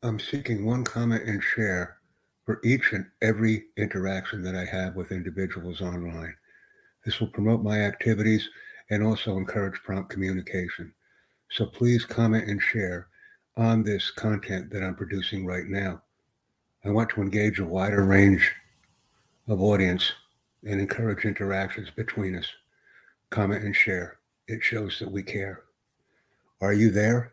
I'm seeking one comment and share for each and every interaction that I have with individuals online. This will promote my activities and also encourage prompt communication. So please comment and share on this content that I'm producing right now. I want to engage a wider range of audience and encourage interactions between us. Comment and share. It shows that we care. Are you there?